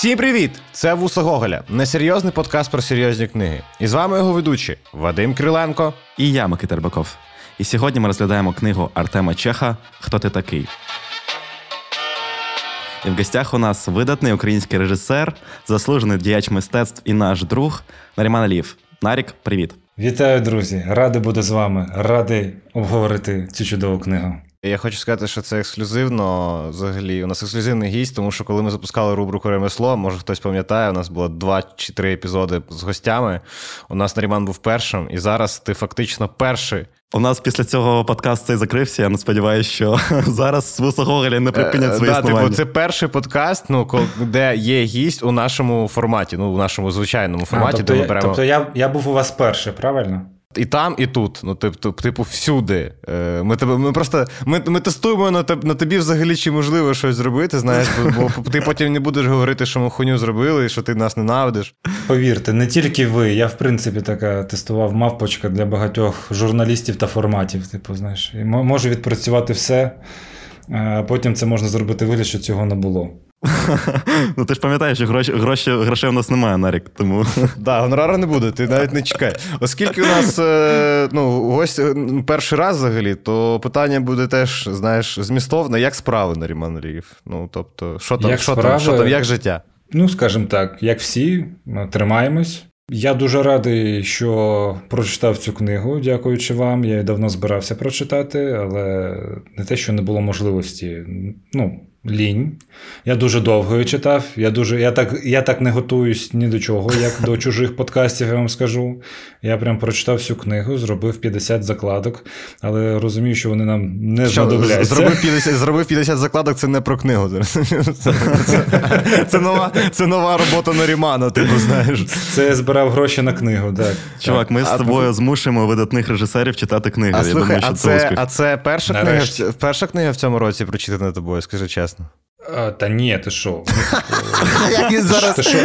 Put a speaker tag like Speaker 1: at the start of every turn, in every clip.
Speaker 1: Всім привіт! Це Вуса Гоголя, несерйозний подкаст про серйозні книги. І з вами його ведучі Вадим Криленко
Speaker 2: і я, Микита Рибаков. І сьогодні ми розглядаємо книгу Артема Чеха Хто ти такий? І в гостях у нас видатний український режисер, заслужений діяч мистецтв і наш друг Наріман Алієв. Нарік, привіт.
Speaker 3: Вітаю, друзі! Радий бути з вами. Радий обговорити цю чудову книгу.
Speaker 1: Я хочу сказати, що це ексклюзивно. Взагалі, у нас ексклюзивний гість, тому що коли ми запускали рубрику ремесло, може хтось пам'ятає, у нас було два чи три епізоди з гостями. У нас Наріман був першим, і зараз ти фактично перший.
Speaker 2: У нас після цього подкаст цей закрився. Я не сподіваюся, що зараз Вуса Гоголя не припинять своє
Speaker 1: е, да. Типу, Це перший подкаст, ну де є гість у нашому форматі, ну у нашому звичайному форматі.
Speaker 3: А, тобто,
Speaker 1: де ми беремо...
Speaker 3: тобто я я був у вас перший, правильно?
Speaker 1: І там, і тут. Ну, типу, типу, всюди. Е, ми тебе, ми просто ми, ми тестуємо на на тобі взагалі, чи можливо щось зробити. Знаєш, бо, ти потім не будеш говорити, що ми хуйню зробили, і що ти нас ненавидиш.
Speaker 3: Повірте, не тільки ви. Я, в принципі, така тестував мавпочка для багатьох журналістів та форматів. Типу, знаєш, і можу відпрацювати все, а потім це можна зробити вигляд, що цього не було.
Speaker 2: Ну ти ж пам'ятаєш, що гроші, гроші, грошей у нас немає на рік, тому.
Speaker 1: Так, гонорару не буде, ти навіть не чекай. Оскільки у нас е, ну, гость е, перший раз взагалі, то питання буде теж, знаєш, змістовне, як справи на Ріман Ріїв? Ну, тобто, що там,
Speaker 3: як
Speaker 1: що,
Speaker 3: справи?
Speaker 1: там, що там, як життя?
Speaker 3: Ну, скажімо так, як всі, тримаємось. Я дуже радий, що прочитав цю книгу, дякуючи вам. Я її давно збирався прочитати, але не те, що не було можливості. Ну, лінь. Я дуже довго її читав. Я дуже, я так я так не готуюсь ні до чого, як до чужих подкастів, я вам скажу. Я прям прочитав всю книгу, зробив 50 закладок, але розумію, що вони нам не що, знадобляться.
Speaker 1: Зробив 50 зробив 50 закладок, це не про книгу. Це, це, нова це нова робота Нарімана, типу, знаєш.
Speaker 3: Це я збирав гроші на книгу. так.
Speaker 2: Чувак, ми з тобою змушуємо видатних режисерів читати книги.
Speaker 1: А,
Speaker 2: я
Speaker 1: слухай,
Speaker 2: думаю, що
Speaker 1: а
Speaker 2: це, успіх.
Speaker 1: А це перша книга, перша книга в цьому році прочитана тобою, скажи чесно чесно.
Speaker 3: А, Та ні, ти що? Ти що?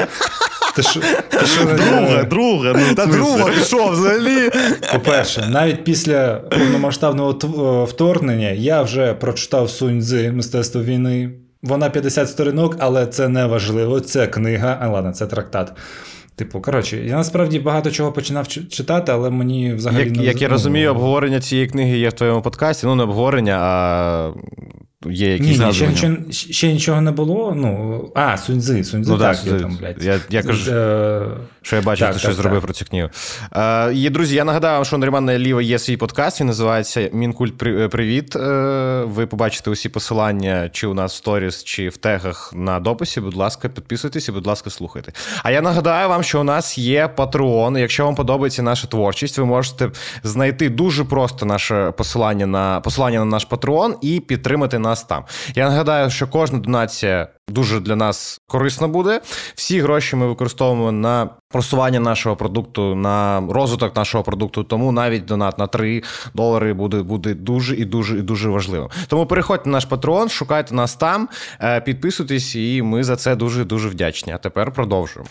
Speaker 3: Ти що? Ти що?
Speaker 2: Друга, друга. Ну,
Speaker 1: Та друга, що, взагалі?
Speaker 3: По-перше, навіть після повномасштабного вторгнення я вже прочитав Сунь-Дзи мистецтво війни. Вона 50 сторінок, але це не важливо. Це книга, а ладно, це трактат. Типу, коротше, я насправді багато чого починав читати, але мені взагалі
Speaker 1: як,
Speaker 3: не
Speaker 1: Як я розумію, обговорення цієї книги є в твоєму подкасті. Ну, не обговорення, а є якісь
Speaker 3: Ні, ще, ще, ще нічого не було. Ну, А, Суньзи, Суньзи ну, так,
Speaker 1: так,
Speaker 3: там, блядь.
Speaker 1: Я, я кажу, е... що я бачив, ти щось зробив про цю книгу. Е, і, друзі, я нагадаю, що у Нарімана Ліва є свій подкаст, він називається Мінкульт Привіт. Е, ви побачите усі посилання чи у нас в сторіс, чи в тегах на дописі. Будь ласка, підписуйтесь і, будь ласка, слухайте. А я нагадаю вам, що у нас є Patreon. Якщо вам подобається наша творчість, ви можете знайти дуже просто наше посилання на посилання на наш Patreon і підтримати нас там. Я нагадаю, що кожна донація дуже для нас корисна буде. Всі гроші ми використовуємо на просування нашого продукту, на розвиток нашого продукту. Тому навіть донат на 3 долари буде буде дуже і дуже і дуже важливим. Тому переходьте на наш патрон, шукайте нас там, е, підписуйтесь, і ми за це дуже дуже вдячні. А тепер продовжуємо.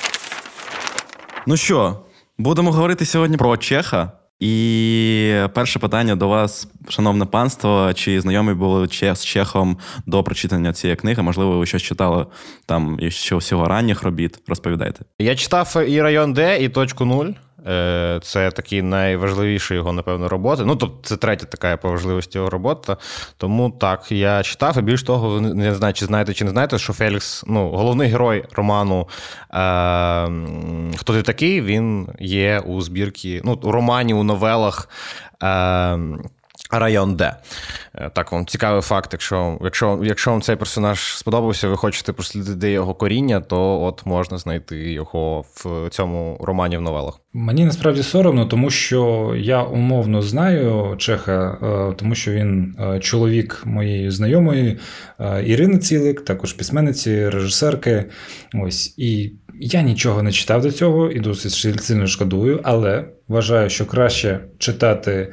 Speaker 2: Ну що, будемо говорити сьогодні про Чеха. І перше питання до вас, шановне панство, чи знайомі були з Чехом до прочитання цієї книги? Можливо, ви щось читали там ще всього ранніх робіт? Розповідайте.
Speaker 1: Я читав і район Д, і точку нуль. Е, це такі найважливіші його, напевно, роботи. Ну, тобто, це третя така по важливості його робота. Тому так, я читав, і більш того, не знаю, чи знаєте, чи не знаєте, що Фелікс, ну, головний герой роману е, Хто ти такий? Він є у збірці, ну, у романі, у новелах. Е, Район Д. Е, так, вам цікавий факт. Якщо якщо, якщо вам цей персонаж сподобався, ви хочете прослідити його коріння, то от можна знайти його в цьому романі в новелах.
Speaker 3: Мені насправді соромно, тому що я умовно знаю Чеха, е, тому що він е, чоловік моєї знайомої Ірини Цілик, також письменниці, режисерки. Ось і я нічого не читав до цього і досить сильно шкодую, але вважаю, що краще читати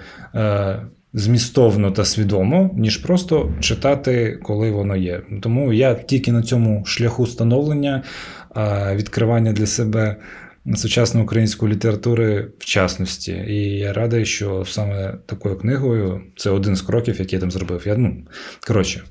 Speaker 3: змістовно та свідомо, ніж просто читати, коли воно є. Тому я тільки на цьому шляху становлення, відкривання для себе сучасної української літератури в частності. І я радий, що саме такою книгою це один з кроків, який я там зробив. Я, ну, Коротше,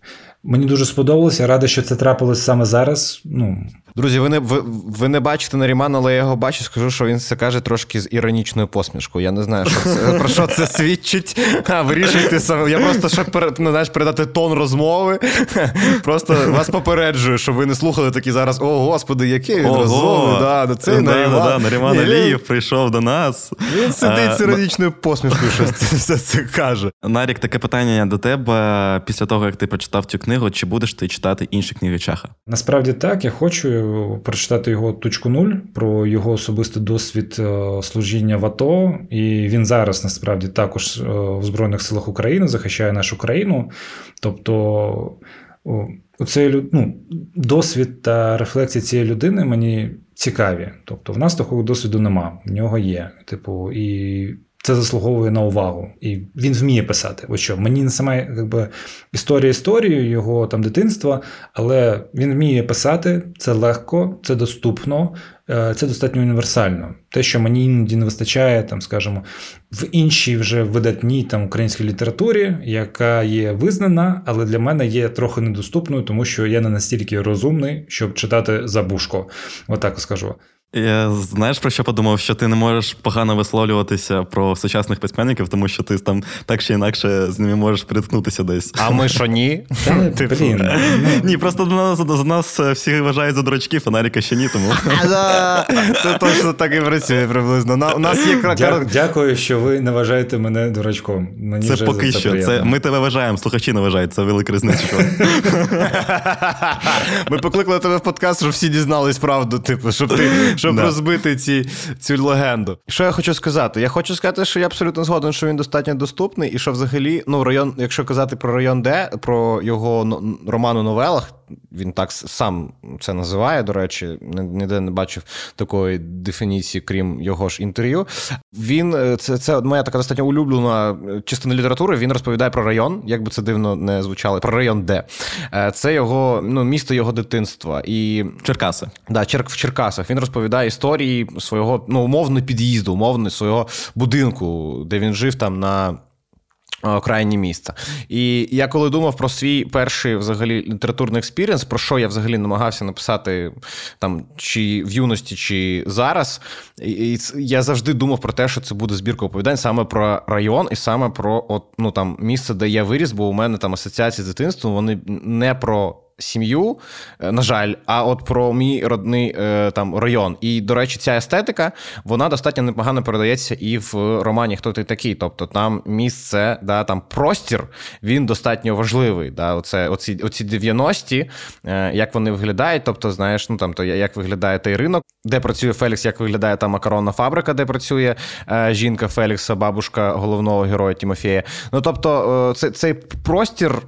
Speaker 3: Мені дуже сподобалося. Радий, що це трапилось саме зараз. Ну,
Speaker 1: Друзі, ви не ви, ви не бачите Нарімана, але я його бачу, скажу, що він це каже трошки з іронічною посмішкою. Я не знаю, що це, про що це свідчить. А, Вирішуйте саме. Я просто щоб ну, знаєш, передати тон розмови. Просто вас попереджую, щоб ви не слухали такі зараз. О, господи, який він розумний. Да,
Speaker 2: да, цей да, Наріман. Да, Наріман Алієв прийшов до нас.
Speaker 1: Він сидить з іронічною посмішкою, що все це каже.
Speaker 2: Нарік, таке питання до тебе після того, як ти прочитав цю книгу, чи будеш ти читати інші книги Чаха?
Speaker 3: Насправді так, я хочу прочитати його точку нуль про його особистий досвід е, служіння в АТО. І він зараз насправді також е, в Збройних силах України захищає нашу країну. Тобто оцей ну, досвід та рефлексія цієї людини мені цікаві. Тобто, в нас такого досвіду нема, в нього є. Типу, і це заслуговує на увагу. І він вміє писати. Ось що мені не саме якби історія історію його там дитинства, але він вміє писати, це легко, це доступно, е, це достатньо універсально. Те, що мені іноді не вистачає, там, скажімо, в іншій вже видатній там українській літературі, яка є визнана, але для мене є трохи недоступною, тому що я не настільки розумний, щоб читати забушко. Отак скажу.
Speaker 2: Я знаєш про що подумав? Що ти не можеш погано висловлюватися про сучасних письменників, тому що ти там так чи інакше з ними можеш приткнутися десь.
Speaker 1: А ми що ні?
Speaker 3: Блін.
Speaker 2: Ну. Ні, просто до нас нас всі вважають за дурачки, фонаріка ще ні, тому.
Speaker 1: Це точно так і працює приблизно. У нас є
Speaker 3: Дякую, що ви не вважаєте мене дурачком.
Speaker 2: Це поки що. Це Ми тебе вважаємо, слухачі не вважають, це велика різниця.
Speaker 1: Ми покликали тебе в подкаст, щоб всі дізнались правду, типу, щоб ти щоб да. розбити ці, цю легенду. Що я хочу сказати? Я хочу сказати, що я абсолютно згоден, що він достатньо доступний, і що взагалі, ну, район, якщо казати про район Д, про його роман у новелах, він так сам це називає. До речі, ніде не бачив такої дефініції, крім його ж інтерв'ю. Він е, це це моя така достатньо улюблена е, частина літератури. Він розповідає про район, як би це дивно не звучало, про район Д. Е, це його ну, місто його дитинства. І
Speaker 2: Черкаси.
Speaker 1: Да, в Черкасах. Він розповідає історії свого ну, умовно під'їзду, умовно свого будинку, де він жив там на. Крайнє місце. І я коли думав про свій перший взагалі літературний experience, про що я взагалі намагався написати там чи в юності, чи зараз, і я завжди думав про те, що це буде збірка оповідань саме про район і саме про от, ну, там, місце, де я виріс, бо у мене там асоціації з дитинством, вони не про сім'ю, е, на жаль, а от про мій родний е, там район. І, до речі, ця естетика вона достатньо непогано передається і в романі Хто ти такий? Тобто там місце, да, там простір, він достатньо важливий. Да, оце, Оці оці 90-ті, е, як вони виглядають. Тобто, знаєш, ну там то як виглядає той ринок, де працює Фелікс, як виглядає там макаронна фабрика, де працює жінка Фелікса, бабушка головного героя Тімофія. Ну тобто, це, цей простір,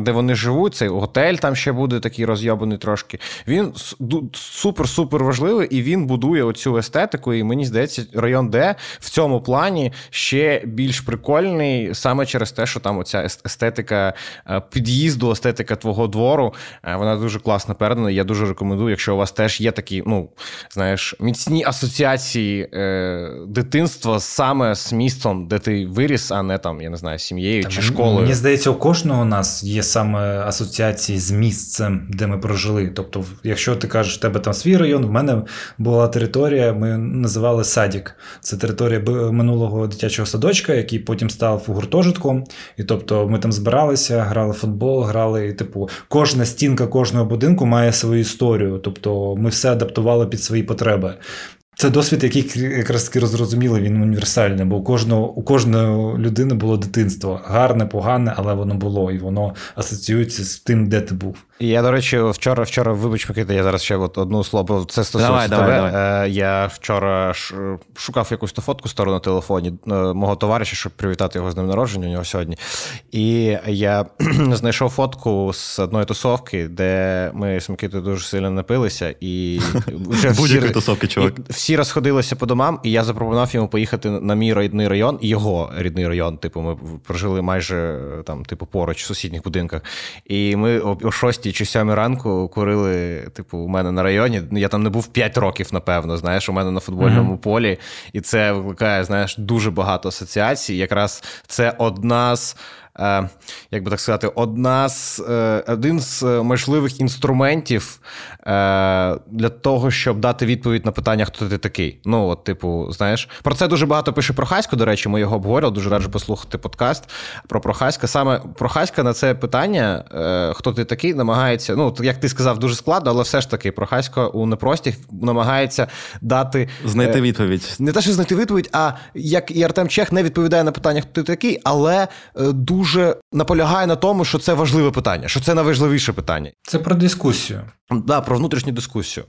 Speaker 1: де вони живуть, цей готель там ще ще буде такий розйобаний трошки. Він супер-супер важливий, і він будує оцю естетику. І мені здається, район Д в цьому плані ще більш прикольний, саме через те, що там оця естетика е, під'їзду, естетика твого двору, е, вона дуже класно передана. Я дуже рекомендую, якщо у вас теж є такі, ну знаєш, міцні асоціації е, дитинства саме з містом, де ти виріс, а не там, я не знаю, сім'єю чи школою.
Speaker 3: Мені здається, у кожного у нас є саме асоціації з містом місцем, де ми прожили. Тобто, якщо ти кажеш, в тебе там свій район, в мене була територія, ми називали Садік. Це територія минулого дитячого садочка, який потім став гуртожитком. І тобто ми там збиралися, грали в футбол, грали, і типу, кожна стінка кожного будинку має свою історію. Тобто ми все адаптували під свої потреби. Це досвід, який якраз таки розрозумілий, він універсальний, бо у кожного у кожної людини було дитинство. Гарне, погане, але воно було, і воно асоціюється з тим, де ти був.
Speaker 1: Я, до речі, вчора, вчора, вибач, Микита, я зараз ще от одну слово. Це стосується тебе. Давай, давай. Е, я вчора шукав якусь ту фотку сторону на телефоні е, мого товариша, щоб привітати його з ним народження у нього сьогодні. І я знайшов фотку з одної тусовки, де ми з Микитою дуже сильно напилися, і
Speaker 2: вже всі, тусовки, чувак.
Speaker 1: Всі розходилися по домам, і я запропонував йому поїхати на мій рідний район, його рідний район. Типу, ми прожили майже там, типу, поруч в сусідніх будинках. І ми о шостій шостій чи сьомій ранку курили, типу, у мене на районі. Я там не був 5 років, напевно. Знаєш, у мене на футбольному mm-hmm. полі, і це викликає, знаєш, дуже багато асоціацій. Якраз це одна з. Е, як би так сказати, одна з е, один з можливих інструментів е, для того, щоб дати відповідь на питання, хто ти такий. Ну, от, типу, знаєш, про це дуже багато пише Прохасько. До речі, ми його обговорювали. Дуже раджу послухати подкаст про Прохаська. Саме Прохаська на це питання, е, хто ти такий, намагається. Ну, як ти сказав, дуже складно, але все ж таки Прохасько у непростіх намагається дати
Speaker 2: знайти е, відповідь.
Speaker 1: Не те, що знайти відповідь, а як і Артем Чех не відповідає на питання, хто ти такий, але е, дуже наполягає на тому, що це важливе питання, що це найважливіше питання.
Speaker 3: Це про дискусію.
Speaker 1: Так, да, про внутрішню дискусію.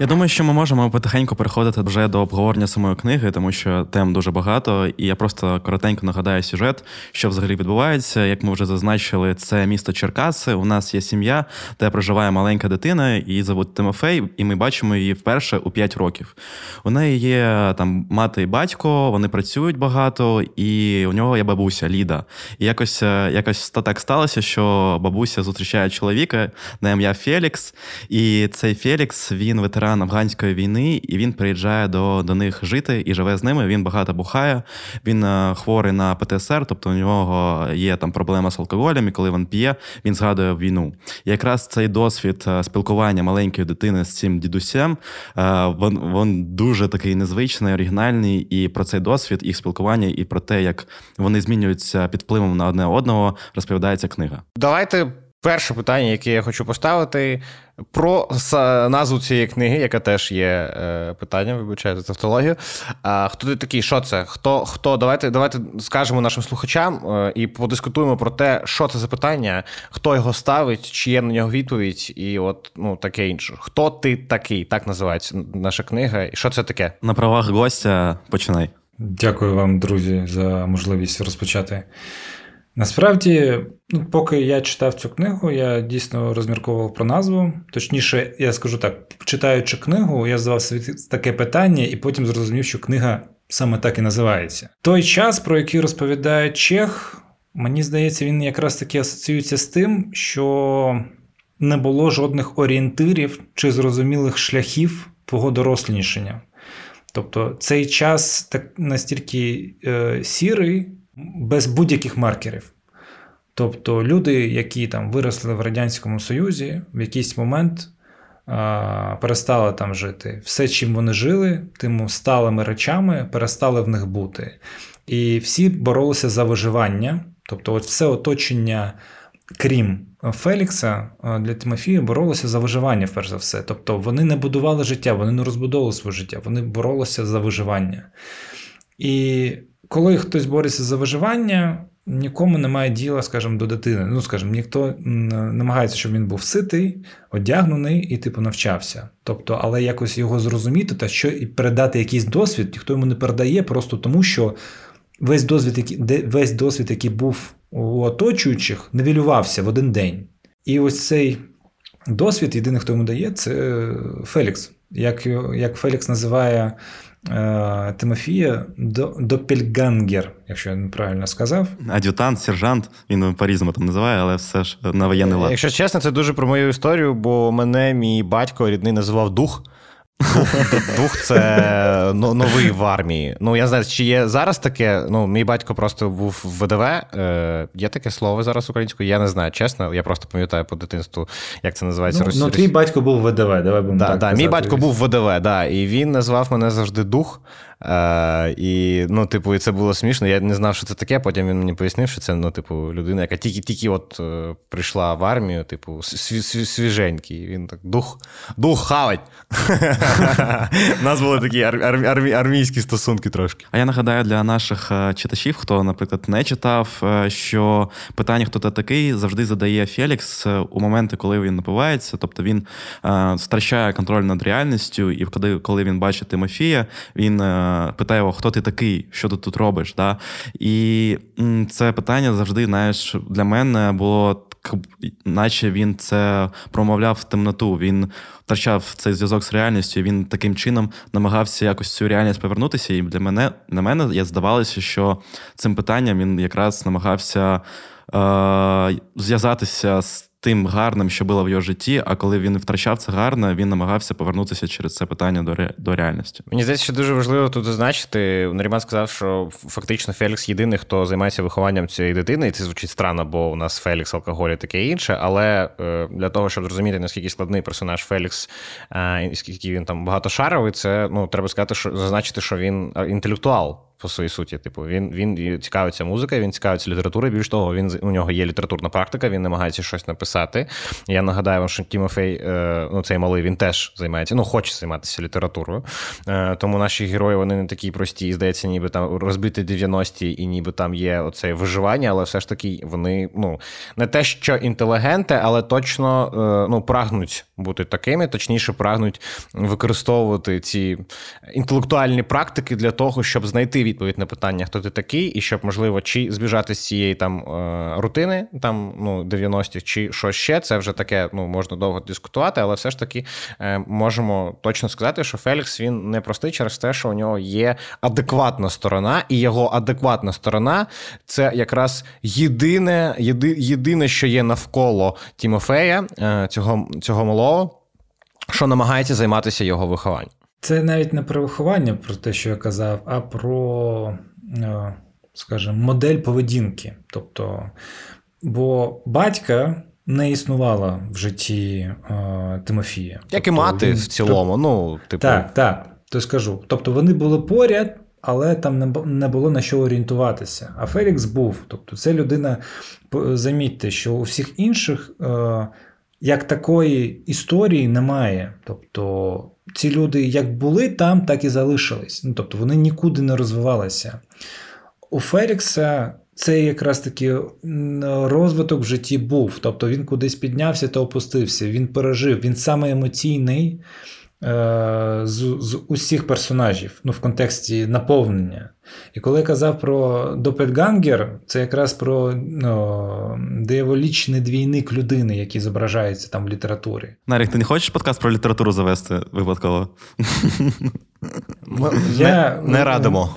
Speaker 2: Я думаю, що ми можемо потихеньку переходити вже до обговорення самої книги, тому що тем дуже багато, і я просто коротенько нагадаю сюжет, що взагалі відбувається. Як ми вже зазначили, це місто Черкаси. У нас є сім'я, де проживає маленька дитина, її зовуть Тимофей, і ми бачимо її вперше у 5 років. У неї є там мати і батько, вони працюють багато, і у нього є бабуся Ліда. І якось якось так сталося, що бабуся зустрічає чоловіка на ім'я Фелікс, і цей Фелікс він ветеран ветеран афганської війни, і він приїжджає до до них жити і живе з ними. Він багато бухає. Він е, хворий на ПТСР, тобто у нього є там проблема з алкоголем, і коли він п'є, він згадує війну. І якраз цей досвід е, спілкування маленької дитини з цим дідусем е, він, він дуже такий незвичний, оригінальний. І про цей досвід їх спілкування, і про те, як вони змінюються під впливом на одне одного, розповідається книга.
Speaker 1: Давайте. Перше питання, яке я хочу поставити, про назву цієї книги, яка теж є е, питанням, вибачаю за тавтологію. А хто ти такий? Що це? Хто хто? Давайте давайте скажемо нашим слухачам е, і подискутуємо про те, що це за питання, хто його ставить, чи є на нього відповідь, і от ну таке інше. Хто ти такий? Так називається наша книга. І що це таке?
Speaker 2: На правах гостя починай.
Speaker 3: Дякую вам, друзі, за можливість розпочати. Насправді, ну, поки я читав цю книгу, я дійсно розмірковував про назву. Точніше, я скажу так: читаючи книгу, я задавав собі таке питання, і потім зрозумів, що книга саме так і називається. Той час, про який розповідає Чех, мені здається, він якраз таки асоціюється з тим, що не було жодних орієнтирів чи зрозумілих шляхів твого дорослішання. Тобто цей час так настільки е, сірий без будь-яких маркерів. Тобто люди, які там виросли в Радянському Союзі, в якийсь момент а, перестали там жити. Все, чим вони жили, тими сталими речами перестали в них бути. І всі боролися за виживання. Тобто, от все оточення, крім Фелікса, для Тимофія боролося за виживання, перш за все. Тобто вони не будували життя, вони не розбудовували своє життя, вони боролися за виживання. І коли хтось бореться за виживання, нікому немає діла, скажімо, до дитини. Ну, скажімо, ніхто намагається, щоб він був ситий, одягнений і, типу, навчався. Тобто, але якось його зрозуміти та що і передати якийсь досвід, ніхто йому не передає, просто тому що весь досвід, який весь досвід, який був у оточуючих, невілювався в один день. І ось цей досвід, єдиний, хто йому дає, це Фелікс. Як як Фелікс називає Е, Тимофія Допельгангер, якщо я неправильно сказав.
Speaker 2: Ад'ютант, сержант, він по-різному там називає, але все ж на воєнний лад.
Speaker 1: Якщо чесно, це дуже про мою історію, бо мене мій батько рідний називав дух. Дух це новий в армії. Ну, я знаю, чи є зараз таке. Ну, мій батько просто був в ВДВ. Е, Є таке слово зараз українською, я не знаю, чесно. Я просто пам'ятаю по дитинству, як це називається
Speaker 3: Ну, ну твій батько був в ВДВ, давай будемо да, так
Speaker 1: да, Мій батько був в ВДВ, да, і він назвав мене завжди дух. Е, І ну, типу, і це було смішно. Я не знав, що це таке. Потім він мені пояснив, що це ну, типу, людина, яка тільки-тільки от е, прийшла в армію, типу, свіженький. Він так дух дух хавать. У нас були такі армійські стосунки трошки.
Speaker 2: А я нагадаю для наших е, читачів, хто, наприклад, не читав, е, що питання, хто ти такий, завжди задає Фелікс у моменти, коли він напивається. Тобто він втрачає контроль над реальністю, і коли, він бачить Тимофія, він питає його, хто ти такий, що ти тут робиш. І це питання завжди, знаєш, для мене було. Наче він це промовляв в темноту, він втрачав цей зв'язок з реальністю. Він таким чином намагався якось цю реальність повернутися. І для мене на мене я здавалося, що цим питанням він якраз намагався е, зв'язатися з тим гарним, що було в його житті. А коли він втрачав це гарне, він намагався повернутися через це питання до ре... до реальності.
Speaker 1: Мені здається, що дуже важливо тут зазначити. Наріман сказав, що фактично Фелікс єдиний, хто займається вихованням цієї дитини, і це звучить странно, бо у нас Фелікс, алкоголь і таке інше. Але е, для того, щоб зрозуміти, наскільки складний персонаж Фелікс, е, і скільки він там багатошаровий, це ну треба сказати, що зазначити, що він інтелектуал по своїй суті. Типу, він він цікавиться музикою, він цікавиться літературою. Більш того, він у нього є літературна практика, він намагається щось написати. Я нагадаю вам, що Тімофей, е, ну цей малий, він теж займається, ну хоче займатися літературою. Е, тому наші герої вони не такі прості, здається, ніби там розбиті 90-ті, і ніби там є оце виживання, але все ж таки вони ну не те, що інтелігенти, але точно е, ну, прагнуть бути такими, точніше, прагнуть використовувати ці інтелектуальні практики для того, щоб знайти відповідь на питання, хто ти такий, і щоб, можливо, чи збіжати з цієї там е, рутини, там ну 90-х, чи що ще. Це вже таке, ну можна довго дискутувати, але все ж таки е, можемо точно сказати, що Фелікс він не простий через те, що у нього є адекватна сторона, і його адекватна сторона це якраз єдине, єди, єдине, що є навколо Тімофея, е, цього, цього малого. Що намагається займатися його вихованням.
Speaker 3: Це навіть не про виховання, про те, що я казав, а про, е, скажімо, модель поведінки. Тобто, бо батька не існувала в житті е, Тимофія.
Speaker 1: Як тобто, і мати він, в цілому. ну, типу...
Speaker 3: Так, так, то скажу. Тобто вони були поряд. Але там не було на що орієнтуватися. А Фелікс був. Тобто, це людина, замітьте, що у всіх інших е, як такої історії немає. Тобто ці люди як були там, так і залишились. Ну, Тобто вони нікуди не розвивалися. У Фелікса це якраз таки розвиток в житті був. Тобто він кудись піднявся та опустився. Він пережив, він саме емоційний. Е, з з усіх персонажів ну, в контексті наповнення. І коли я казав про Допетгангер, це якраз про ну, дияволічний двійник людини, який зображається там в літературі.
Speaker 2: Нарік, ти не хочеш подкаст про літературу завести випадково?
Speaker 1: Я, Не не радимо.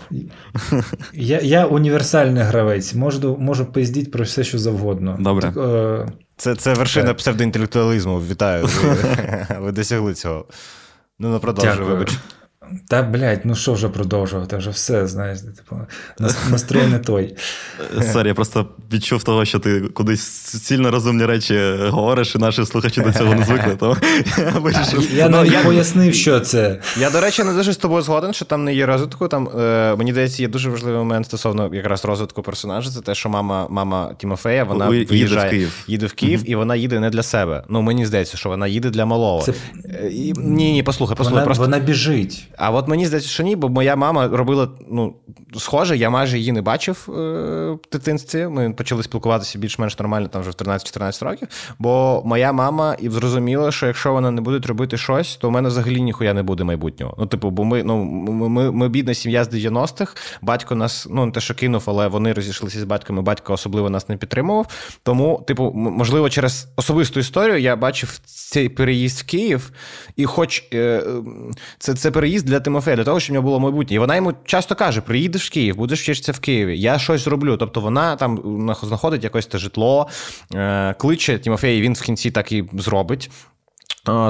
Speaker 3: Я я універсальний гравець, можу можу поїздити про все, що завгодно.
Speaker 2: Добре. Так, е,
Speaker 1: це це вершина псевдоінтелектуалізму. Вітаю. Ви, ви досягли цього. Ну, не продовжуй, вибач.
Speaker 3: Та, блядь, ну що вже продовжувати? Вже все, знаєш, типу, настрій не той.
Speaker 2: Sorry, я просто відчув того, що ти кудись сильно розумні речі говориш, і наші слухачі до цього не звикли. Тому
Speaker 3: Я вирішив. Я навіть я... пояснив, що це.
Speaker 1: Я, до речі, не дуже з тобою згоден, що там не є розвитку. Там, е, Мені здається, є дуже важливий момент стосовно якраз розвитку персонажа. Це те, що мама мама Тімофея вона
Speaker 2: У, виїжджає, їде в Київ,
Speaker 1: їде в Київ mm-hmm. і вона їде не для себе. Ну, Мені здається, що вона їде для малого. Це... Е, Ні, ні, послухай, послухай.
Speaker 3: Вона,
Speaker 1: просто...
Speaker 3: вона біжить.
Speaker 1: А от мені здається, що ні, бо моя мама робила ну, схоже, я майже її не бачив е, в дитинстві. Ми почали спілкуватися більш-менш нормально там вже в 13-14 років. Бо моя мама і зрозуміла, що якщо вона не буде робити щось, то у мене взагалі ніхуя не буде майбутнього. Ну, типу, бо ми ну, ми, ми, ми бідна сім'я з 90-х, батько нас ну не те, що кинув, але вони розійшлися з батьками. Батько особливо нас не підтримував. Тому, типу, можливо, через особисту історію я бачив цей переїзд в Київ, і хоч е, це це переїзд для Тимофея, для того, щоб в нього було майбутнє. І вона йому часто каже: приїдеш в Київ, будеш вчитися в Києві, я щось роблю. Тобто вона там знаходить якесь те житло, кличе кличе Тимофей, він в кінці так і зробить.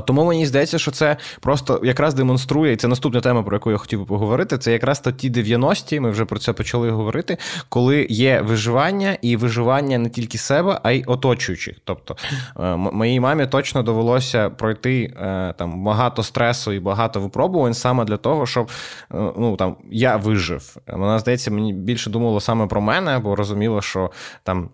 Speaker 1: Тому мені здається, що це просто якраз демонструє, і це наступна тема, про яку я хотів би поговорити. Це якраз то ті 90-ті, ми вже про це почали говорити, коли є виживання і виживання не тільки себе, а й оточуючих. Тобто е, моїй мамі точно довелося пройти е, там багато стресу і багато випробувань саме для того, щоб е, ну там я вижив. Вона здається, мені більше думала саме про мене, бо розуміла, що там.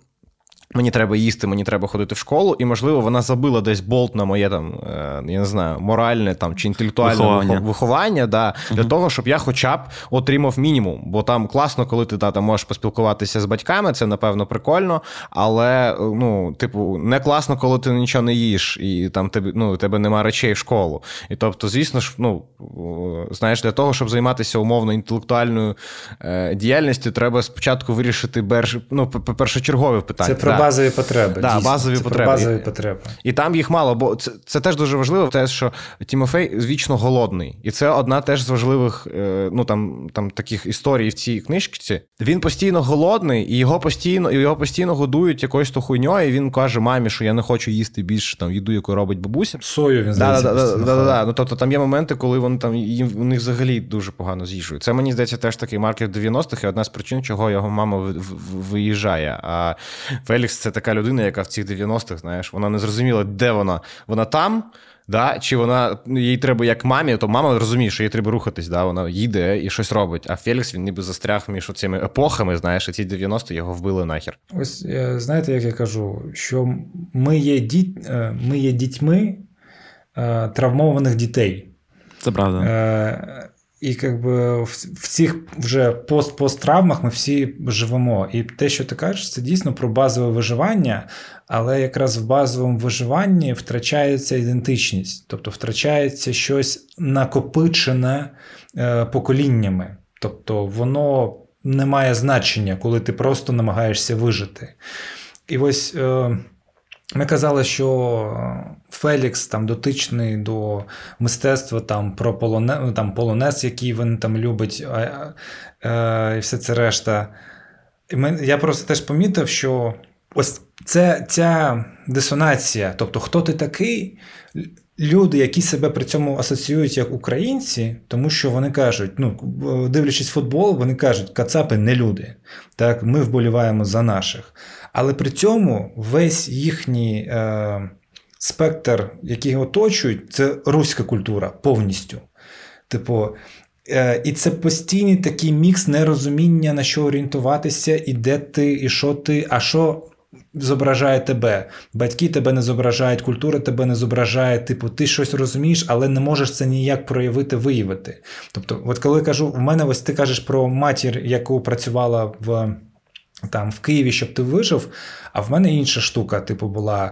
Speaker 1: Мені треба їсти, мені треба ходити в школу, і, можливо, вона забила десь болт на моє там, е, я не знаю, моральне там чи інтелектуальне виховання, виховання да, для того, щоб я хоча б отримав мінімум. Бо там класно, коли ти да, там можеш поспілкуватися з батьками, це напевно прикольно. Але, ну, типу, не класно, коли ти нічого не їш, і там тебе ну, тебе нема речей в школу. І тобто, звісно ж, ну знаєш, для того, щоб займатися умовно інтелектуальною е, діяльністю, треба спочатку вирішити берж, ну, першочергове питання.
Speaker 3: Це про базові потреби.
Speaker 1: Да, базові
Speaker 3: це
Speaker 1: потреби.
Speaker 3: Про базові потреби.
Speaker 1: І там їх мало, бо це це теж дуже важливо, те, що Тімофей вічно голодний. І це одна теж з важливих е, ну, там, там, таких історій в цій книжці. Він постійно голодний, і його постійно і його постійно годують якоюсь то хуйньою, і він каже мамі, що я не хочу їсти більше там, їду, яку робить бабуся.
Speaker 3: Сою він здається.
Speaker 1: Да, да, да, ну, Тобто там є моменти, коли вони там їм у них взагалі дуже погано з'їжджують. Це мені здається теж такий маркер 90-х, і одна з причин, чого його мама виїжджає. А Фелікс це така людина, яка в цих 90-х, знаєш, вона не зрозуміла, де вона. Вона там. Да? Чи вона їй треба як мамі, то мама розуміє, що їй треба рухатись, да? вона їде і щось робить. А Фелікс він ніби застряг між цими епохами, знаєш, і ці 90-ті його вбили нахер.
Speaker 3: Ось е, знаєте, як я кажу, що ми є діт... Е, ми є дітьми е, травмованих дітей.
Speaker 2: Це правда.
Speaker 3: І якби в цих вже пост-пост-травмах ми всі живемо. І те, що ти кажеш, це дійсно про базове виживання, але якраз в базовому виживанні втрачається ідентичність, тобто втрачається щось накопичене е, поколіннями. Тобто воно не має значення, коли ти просто намагаєшся вижити. І ось. Е, ми казали, що Фелікс там дотичний до мистецтва там про полоне, там, полонез, який він там любить, а, і все це решта. І ми, Я просто теж помітив, що ось це, ця дисонація, тобто, хто ти такий? Люди, які себе при цьому асоціюють як українці, тому що вони кажуть, ну дивлячись футбол, вони кажуть, кацапи не люди. Так, ми вболіваємо за наших. Але при цьому весь їхній е, спектр, який оточують, це руська культура повністю. Типу, е, і це постійний такий мікс нерозуміння, на що орієнтуватися, і де ти, і що ти, а що. Зображає тебе, батьки тебе не зображають, культура тебе не зображає. Типу, ти щось розумієш, але не можеш це ніяк проявити, виявити. Тобто, от коли кажу, в мене ось ти кажеш про матір, яку працювала в там в Києві, щоб ти вижив. А в мене інша штука, типу, була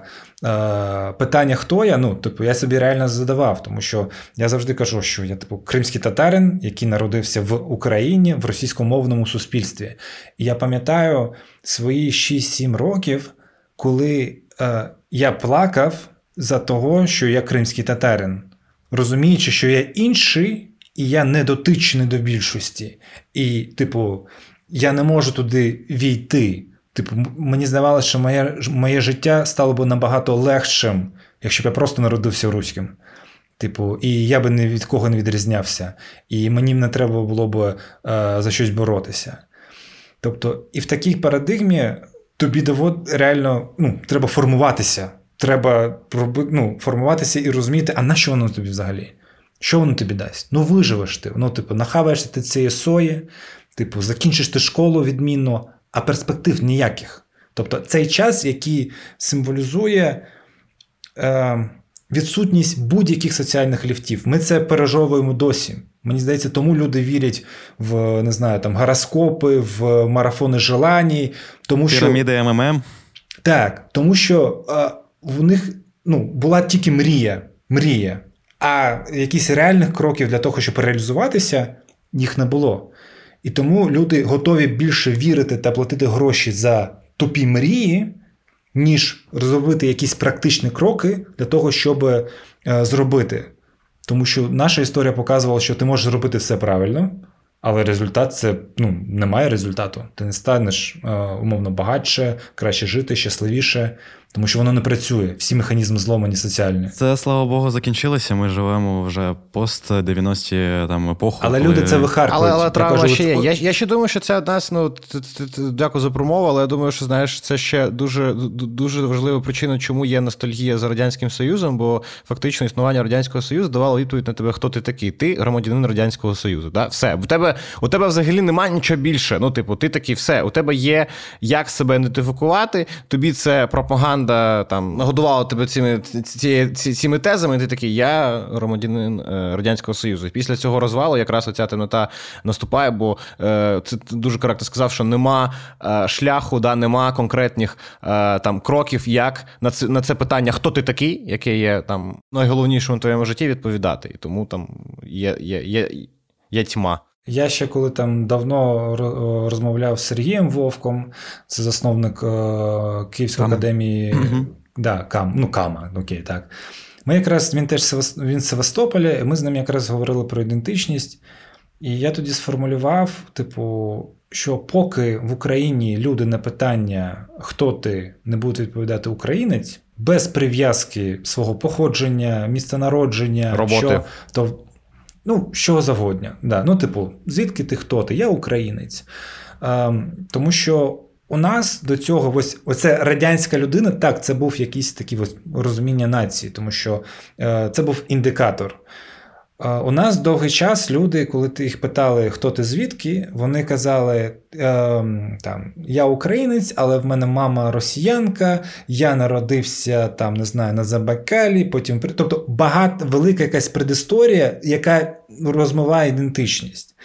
Speaker 3: е, питання, хто я. Ну, типу, я собі реально задавав, тому що я завжди кажу, що я типу кримський татарин, який народився в Україні в російськомовному суспільстві. І я пам'ятаю свої 6-7 років, коли е, я плакав за того, що я кримський татарин, розуміючи, що я інший. І я не дотичний до більшості. І, типу, я не можу туди війти. Типу, мені здавалося, що моє моє життя стало б набагато легшим, якщо б я просто народився руським. Типу, і я би ні від кого не відрізнявся, і мені не треба було б е, за щось боротися. Тобто, і в такій парадигмі тобі довод реально ну, треба формуватися. Треба ну, формуватися і розуміти, а на що воно тобі взагалі? Що воно тобі дасть? Ну, виживеш ти. Ну, типу, нахаваєшся ти цієї сої, Типу, закінчиш ти школу відмінно, а перспектив ніяких. Тобто цей час, який символізує е, відсутність будь-яких соціальних ліфтів. Ми це пережовуємо досі. Мені здається, тому люди вірять в не знаю, там, гороскопи, в марафони желаній. Тому
Speaker 2: Піраміди МММ.
Speaker 3: Так, тому що е, в них ну, була тільки мрія. мрія. А якісь реальних кроків для того, щоб реалізуватися, їх не було. І тому люди готові більше вірити та платити гроші за тупі мрії, ніж розробити якісь практичні кроки для того, щоб е, зробити. Тому що наша історія показувала, що ти можеш зробити все правильно, але результат це ну, немає результату. Ти не станеш е, умовно багатше, краще жити, щасливіше тому що воно не працює. Всі механізми зломані соціальні.
Speaker 2: Це слава Богу, закінчилося. Ми живемо вже пост 90-ті там епоху.
Speaker 3: Але коли... люди це вихаркують.
Speaker 1: Але але травма ще є. Я я ще думаю, що це одна з ну дякую за промову, але я думаю, що знаєш, це ще дуже дуже важлива причина, чому є ностальгія за радянським союзом, бо фактично існування радянського союзу давало відповідь на тебе, хто ти такий. Ти громадянин радянського союзу. Да? Все у тебе у тебе взагалі немає нічого більше. Ну, типу, ти такий, все у тебе є як себе ідентифікувати. Тобі це пропаганда пропаганда там нагодувала тебе цими ці, ці, цими тезами, і ти такий, я громадянин е, Радянського Союзу. І після цього розвалу якраз оця темнота наступає, бо е, це дуже коректно сказав, що нема е, шляху, да, нема конкретних там кроків, як на це на це питання, хто ти такий, яке є там найголовнішим у твоєму житті, відповідати. І тому там є, є, є, є тьма.
Speaker 3: Я ще коли там давно розмовляв з Сергієм Вовком, це засновник Київської Кам. академії угу. да, Кам, ну Кама, окей, так. Ми якраз він теж він з Севастополя, і ми з ним якраз говорили про ідентичність. І я тоді сформулював, типу, що поки в Україні люди на питання, хто ти, не будуть відповідати українець, без прив'язки свого походження, місця народження,
Speaker 1: роботи. Що,
Speaker 3: то ну, що завгодня. Да. Ну, типу, звідки ти хто ти? Я українець. Ем, Тому що у нас до цього ось оце радянська людина, так, це був якийсь такий ось розуміння нації, тому що е, це був індикатор. У нас довгий час люди, коли ти їх питали, хто ти звідки, вони казали: ем, там, я українець, але в мене мама росіянка, я народився там, не знаю, на Забайкалі, потім Тобто багато велика якась предісторія, яка розмиває ідентичність.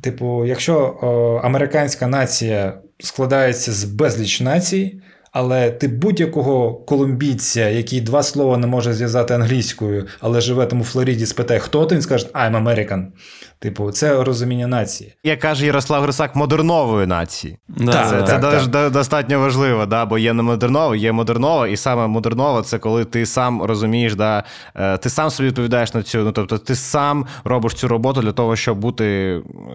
Speaker 3: Типу, якщо о, американська нація складається з безліч націй, але ти будь-якого колумбійця, який два слова не може зв'язати англійською, але живе там у Флориді, спитає, хто ти, він скаже I'm American. Типу, це розуміння нації.
Speaker 1: Як каже Ярослав Грисак, модернової нації.
Speaker 2: Да,
Speaker 1: це
Speaker 2: да,
Speaker 1: це
Speaker 2: так,
Speaker 1: так. достатньо важливо, да, бо є не модернова, є модернова, і саме модернова це коли ти сам розумієш, да, е, ти сам собі відповідаєш на цю. Ну тобто, ти сам робиш цю роботу для того, щоб бути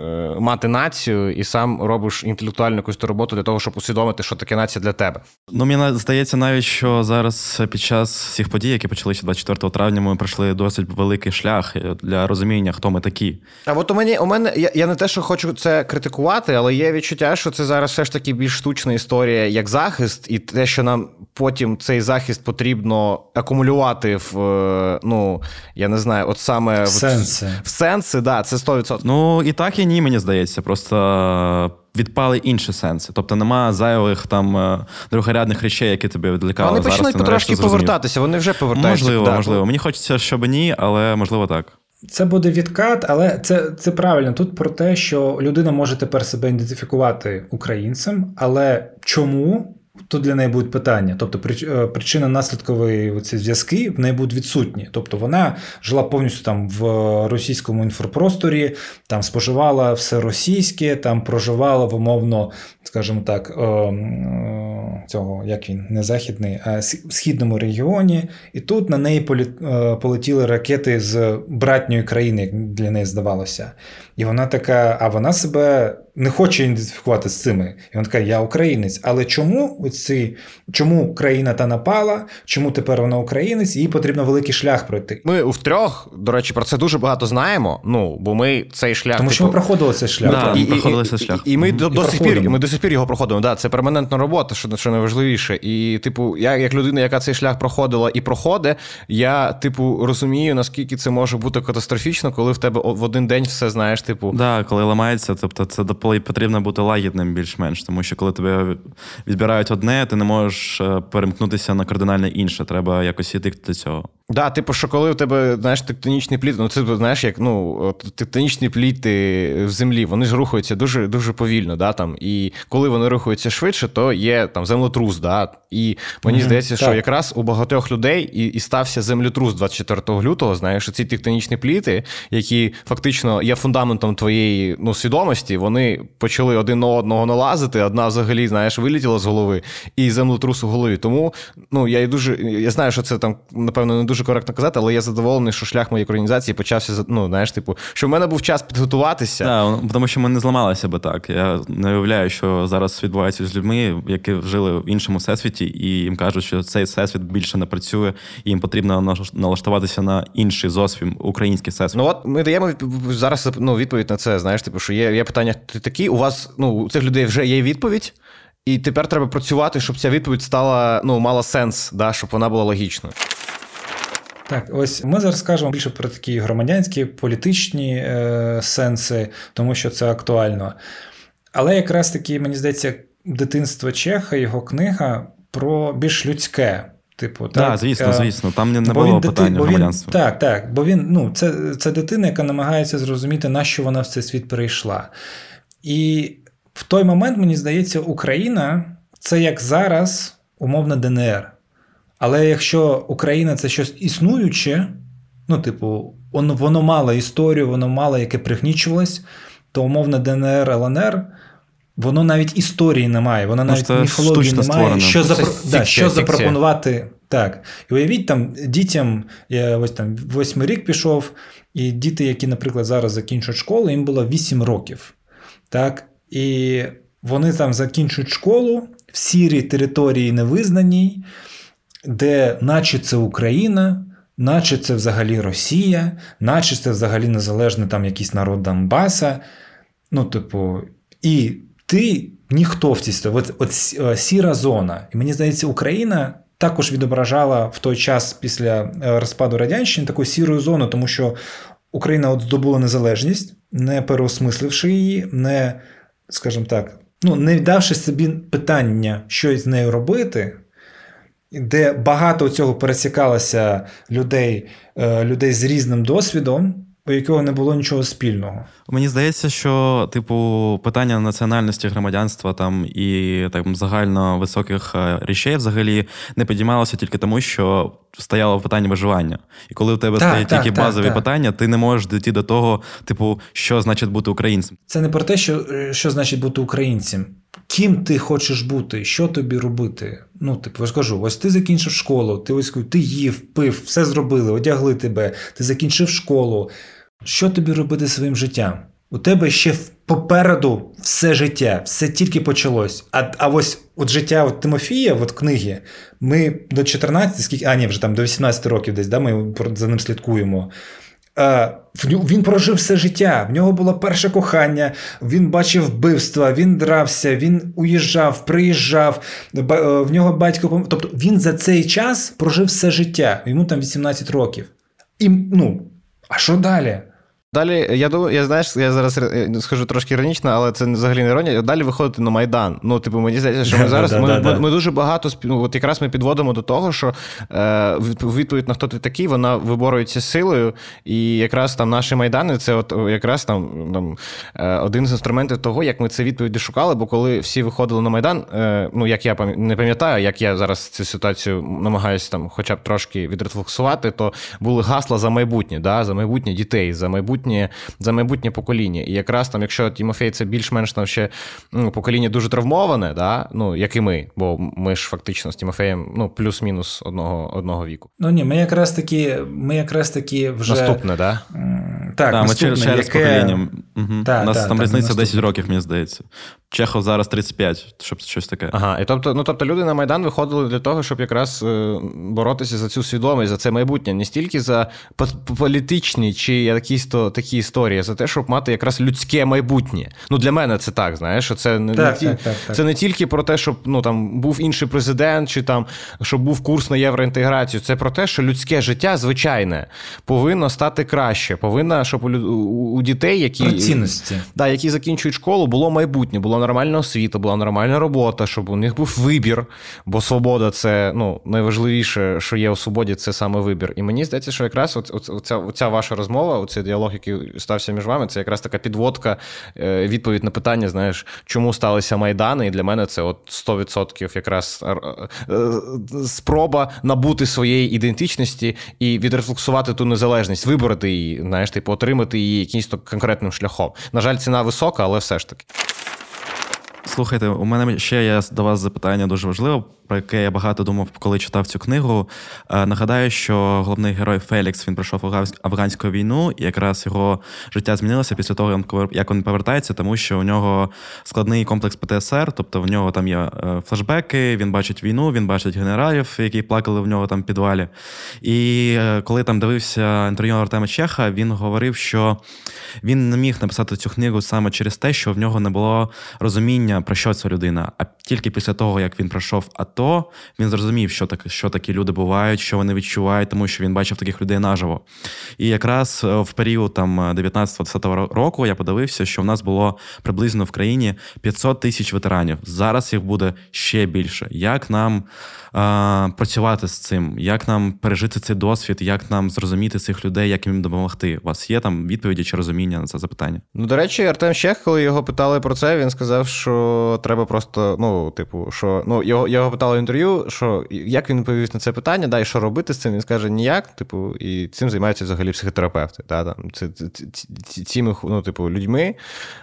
Speaker 1: е, мати націю, і сам робиш інтелектуальну якусь ту роботу для того, щоб усвідомити, що таке нація для тебе.
Speaker 2: Ну мені здається, навіть що зараз під час всіх подій, які почалися 24 травня, ми пройшли досить великий шлях для розуміння, хто ми такі.
Speaker 1: От у мене у мене я, я не те, що хочу це критикувати, але є відчуття, що це зараз все ж таки більш штучна історія як захист, і те, що нам потім цей захист потрібно акумулювати в е, ну я не знаю, от саме
Speaker 3: в сенси.
Speaker 1: В сенси, да, це 100%.
Speaker 2: Ну і так і ні, мені здається. Просто відпали інші сенси. Тобто немає зайвих там е, другорядних речей, які тебе відлікали.
Speaker 1: Вони почнуть потрошки повертатися, вони вже повертаються.
Speaker 2: Можливо, да. можливо. Мені хочеться, щоб ні, але можливо так.
Speaker 3: Це буде відкат, але це це правильно. Тут про те, що людина може тепер себе ідентифікувати українцем, але чому? Тут для неї будуть питання. Тобто е, причина наслідкової ці зв'язки в неї будуть відсутні. Тобто вона жила повністю там в російському інфопросторі, там споживала все російське, там проживала в умовно, скажімо так, е, е, цього, як він, не західний, а східному регіоні. І тут на неї полетіли ракети з братньої країни, як для неї здавалося. І вона така, а вона себе не хоче ідентифікувати з цими. І вона така, я українець. Але чому оці, чому країна та напала? Чому тепер вона українець? Їй потрібно великий шлях пройти.
Speaker 1: Ми втрьох, до речі, про це дуже багато знаємо. Ну бо ми цей шлях
Speaker 3: тому,
Speaker 1: типу...
Speaker 3: що ми проходили цей шлях.
Speaker 2: Да, і, проходили і, цей шлях.
Speaker 1: І, і ми до, до сих пір ми до сих пір його проходимо. Да, Це перманентна робота, що що найважливіше. І, типу, я як людина, яка цей шлях проходила і проходить, я, типу, розумію, наскільки це може бути катастрофічно, коли в тебе в один день все знаєш, типу.
Speaker 2: Да, коли ламається, тобто це потрібно бути лагідним більш-менш, тому що коли тебе відбирають одне, ти не можеш е, перемкнутися на кардинально інше. Треба якось іти до цього.
Speaker 1: Да, типу, що коли у тебе знаєш, тектонічні пліти, ну це знаєш, як ну тектонічні пліти в землі, вони ж рухаються дуже дуже повільно. да, там, І коли вони рухаються швидше, то є там землетрус. Да, І мені mm-hmm, здається, що якраз у багатьох людей і і стався землетрус 24 лютого. Знаєш, ці тектонічні пліти, які фактично є фундаментом твоєї ну, свідомості, вони почали один на одного налазити. Одна взагалі, знаєш, вилетіла з голови, і землетрус у голові. Тому ну я і дуже я знаю, що це там напевно не дуже коректно казати, але я задоволений, що шлях моєї українізації почався ну, знаєш, типу, що в мене був час підготуватися.
Speaker 2: Так, Тому що ми не зламалися би так. Я не уявляю, що зараз відбувається з людьми, які жили в іншому всесвіті, і їм кажуть, що цей всесвіт більше не працює, і їм потрібно налаштуватися на інший зовсім український всесвіт.
Speaker 1: Ну от ми даємо зараз ну, відповідь на це. Знаєш, типу, що є є питання такі. У вас ну у цих людей вже є відповідь. І тепер треба працювати, щоб ця відповідь стала ну мала сенс, да, щоб вона була логічною.
Speaker 3: Так, ось ми зараз скажемо більше про такі громадянські політичні е, сенси, тому що це актуально. Але якраз таки, мені здається, дитинство Чеха, його книга про більш людське. Типу, так,
Speaker 2: да, звісно, е, звісно, там не, не було дити... питання громадянства.
Speaker 3: Так, так, бо він ну, це це дитина, яка намагається зрозуміти, на що вона в цей світ перейшла. І в той момент, мені здається, Україна це як зараз умовна ДНР. Але якщо Україна це щось існуюче, ну, типу, воно, воно мало історію, воно мало яке пригнічувалось, то умовно ДНР, ЛНР. Воно навіть історії немає, воно навіть ну, міфології немає, створено. що запро... фікція, да, що запропонувати. Так. І уявіть, там дітям, я ось там восьмий рік пішов, і діти, які, наприклад, зараз закінчують школу, їм було 8 років. Так? І вони там закінчують школу в сірій території невизнаній, де, наче це Україна, наче це взагалі Росія, наче це взагалі незалежний там якийсь народ Донбаса. Ну, типу, і ти ніхто в цій. От, от е, сіра зона. І мені здається, Україна. Також відображала в той час після е, розпаду радянщини таку сіру зону, тому що Україна от здобула незалежність, не переосмисливши її, не, скажімо так, ну, не давши собі питання, що з нею робити, де багато цього пересікалося людей, е, людей з різним досвідом у якого не було нічого спільного.
Speaker 2: Мені здається, що типу питання національності громадянства там і там загально високих е, речей взагалі не підіймалося тільки тому, що стояло питання виживання. І коли у тебе так, стоять так, тільки так, базові питання, ти не можеш дійти до того, типу, що значить бути українцем.
Speaker 3: Це не про те, що що значить бути українцем. Ким ти хочеш бути, що тобі робити? Ну, типу, я ж ось ти закінчив школу, ти ось ти їв, пив, все зробили, одягли тебе, ти закінчив школу. Що тобі робити своїм життям? У тебе ще попереду все життя, все тільки почалось. А а ось от життя от Тимофія, от книги, ми до 14, скільки, а ні, вже там до 18 років десь, да, ми за ним слідкуємо. Він прожив все життя. В нього було перше кохання, він бачив вбивства, він дрався, він уїжджав, приїжджав. Е, в нього батько Тобто він за цей час прожив все життя. Йому там 18 років. І ну, а що далі?
Speaker 1: Далі, я думаю, я знаєш, я зараз е, скажу трошки іронічно, але це взагалі не іронія. Далі виходити на Майдан. Ну, типу, мені здається, що ми зараз ми, ми, ми дуже багато ну, от якраз ми підводимо до того, що е, відповідь на хто ти такий, вона виборюється силою. І якраз там наші майдани, це от якраз там там е, один з інструментів того, як ми це відповіді шукали. Бо коли всі виходили на майдан, е, ну як я не пам'ятаю, як я зараз цю ситуацію намагаюся там, хоча б трошки відрефлексувати, то були гасла за майбутнє, да, за майбутнє дітей, за майбутнє майбутнє за майбутнє покоління. І якраз там, якщо Тімофей це більш-менш там ще ну, покоління дуже травмоване, да? ну як і ми, бо ми ж фактично з Тімофеєм ну, плюс-мінус одного одного віку.
Speaker 3: Ну ні, ми якраз таки, ми якраз таки вже
Speaker 1: наступне,
Speaker 2: да? Так, да, наступне, ми через яке... покоління. Угу. Так, У нас та, там та, різниця 10 років, мені здається. Чехов зараз 35, щоб щось таке.
Speaker 1: Ага, і тобто, ну тобто люди на Майдан виходили для того, щоб якраз е, боротися за цю свідомість, за це майбутнє, не стільки за політичні чи якісь то такі історії, а за те, щоб мати якраз людське майбутнє. Ну для мене це так, знаєш, що це не так, не, так, так, це не тільки про те, щоб ну там був інший президент, чи там щоб був курс на євроінтеграцію. Це про те, що людське життя звичайне повинно стати краще, повинно, щоб у, у, у дітей, які
Speaker 3: про цінності,
Speaker 1: да, які закінчують школу, було майбутнє, було нормальна освіта, була нормальна робота, щоб у них був вибір, бо свобода це ну, найважливіше, що є у свободі, це саме вибір. І мені здається, що якраз оця, оця ваша розмова, оцей діалог, який стався між вами, це якраз така підводка, е, відповідь на питання, знаєш, чому сталися майдани. І для мене це от 100% якраз е, е, спроба набути своєї ідентичності і відрефлексувати ту незалежність, вибороти її, знаєш, типу, отримати її якимось конкретним шляхом. На жаль, ціна висока, але все ж таки.
Speaker 2: Слухайте, у мене ще є до вас запитання дуже важливе про яке я багато думав, коли читав цю книгу. Е, нагадаю, що головний герой Фелікс він пройшов афганську війну, і якраз його життя змінилося після того, як він повертається, тому що у нього складний комплекс ПТСР, тобто в нього там є е, флешбеки, він бачить війну, він бачить генералів, які плакали в нього там в підвалі. І е, коли там дивився інтерв'ю Артема Чеха, він говорив, що він не міг написати цю книгу саме через те, що в нього не було розуміння, про що ця людина. А тільки після того, як він пройшов АТО, він зрозумів, що так, що такі люди бувають, що вони відчувають, тому що він бачив таких людей наживо. І якраз е, в період там 19-20 року я подивився, що в нас було приблизно в країні 500 тисяч ветеранів. Зараз їх буде ще більше. Як нам а, працювати з цим? Як нам пережити цей досвід? Як нам зрозуміти цих людей, як їм допомогти? У вас є там відповіді чи розуміння на це запитання?
Speaker 1: Ну, до речі, Артем Щех, коли його питали про це, він сказав, що треба просто, ну, типу, що ну його його питали в інтерв'ю, що як він відповів на це питання, да, і що робити з цим? Він скаже ніяк, типу, і цим займаються взагалі психотерапевти. Та, там, це, Цими ну, типу, людьми,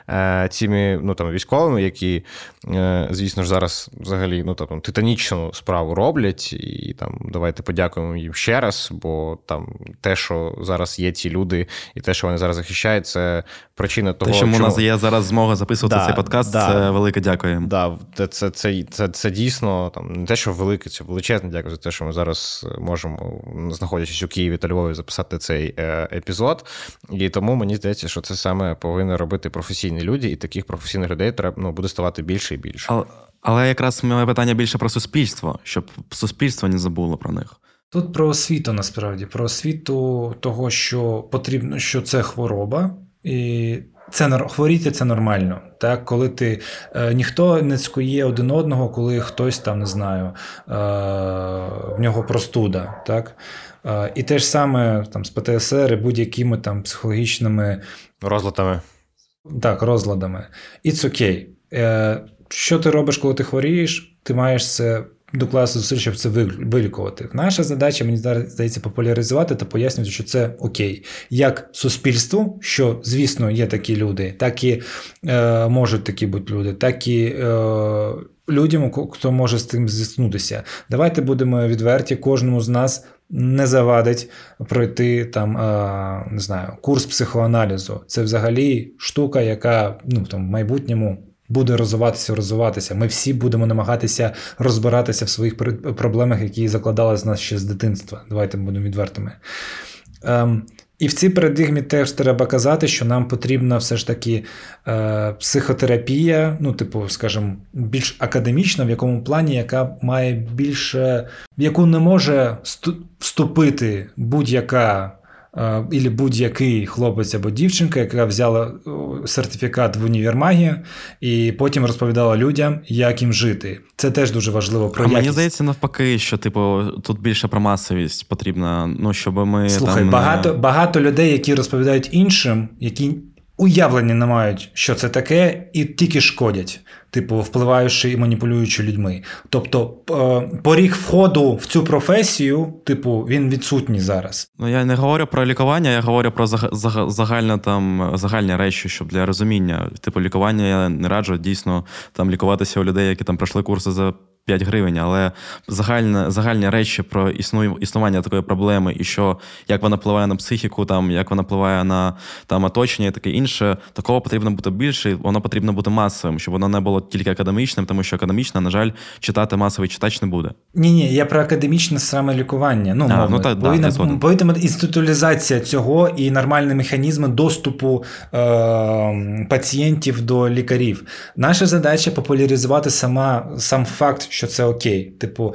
Speaker 1: е, цими ну, там, військовими, які, е, звісно ж, зараз взагалі ну, там, титанічну справу роблять. І там давайте подякуємо їм ще раз, бо там те, що зараз є ці люди, і те, що вони зараз захищають, це причина того,
Speaker 2: Те, що у нас є зараз змога записувати да, цей подкаст, да, це велике дякую.
Speaker 1: Да, це, це, це, це, це дійсно там не те, що велике, це величезне дякую за те, що ми зараз можемо, знаходячись у Києві та Львові, записати цей е, епізод. І тому мені здається, що це саме повинні робити професійні люди, і таких професійних людей треба ну, буде ставати більше і більше.
Speaker 2: Але, але якраз моє питання більше про суспільство, щоб суспільство не забуло про них.
Speaker 3: Тут про освіту насправді, про освіту того, що потрібно, що це хвороба, і це хворіти це нормально. Так, Коли ти е, ніхто не цькує один одного, коли хтось там не знаю, е, в нього простуда. Так? Е, і те ж саме там з ПТСР і будь-якими там психологічними
Speaker 1: розладами.
Speaker 3: Так, розладами. It's окей. Okay. Е, що ти робиш, коли ти хворієш? Ти маєш це докласти зусиль, щоб це вилікувати. Наша задача, мені здається, популяризувати та пояснювати, що це окей. Як суспільству, що, звісно, є такі люди, так і е, можуть такі бути люди, так і е, людям, хто може з тим зіткнутися. Давайте будемо відверті, кожному з нас. Не завадить пройти там, е, не знаю, курс психоаналізу. Це взагалі штука, яка ну, там, в майбутньому буде розвиватися, розвиватися. Ми всі будемо намагатися розбиратися в своїх проблемах, які закладали з нас ще з дитинства. Давайте будемо відвертими. Ем, і в цій парадигмі теж треба казати, що нам потрібна все ж таки е, психотерапія, ну, типу, скажімо, більш академічна, в якому плані, яка має більше, в яку не може вступити будь-яка і будь-який хлопець або дівчинка, яка взяла сертифікат в універмагі і потім розповідала людям, як їм жити. Це теж дуже важливо. Про
Speaker 2: а якість. Мені здається, навпаки, що типу тут більше про масовість потрібна. Ну щоб ми
Speaker 3: слухай,
Speaker 2: там
Speaker 3: багато багато людей, які розповідають іншим, які уявлення не мають, що це таке, і тільки шкодять типу, впливаючи і маніпулюючи людьми. Тобто е, поріг входу в цю професію, типу, він відсутній зараз.
Speaker 2: Ну я не говорю про лікування, я говорю про загальне там загальні речі, щоб для розуміння. Типу, лікування я не раджу дійсно там лікуватися у людей, які там пройшли курси за. 5 гривень, але загальне, загальні речі про існу, існування такої проблеми, і що як вона впливає на психіку, там як вона впливає на там оточення і таке інше, такого потрібно бути більше, воно потрібно бути масовим, щоб воно не було тільки академічним, тому що академічне, на жаль, читати масовий читач не буде.
Speaker 3: Ні, ні, я про академічне саме лікування. Ну, а, ну так, повинна, да, повинна інституалізація цього і нормальні механізми доступу е, пацієнтів до лікарів. Наша задача популяризувати сама сам факт що це окей. Типу,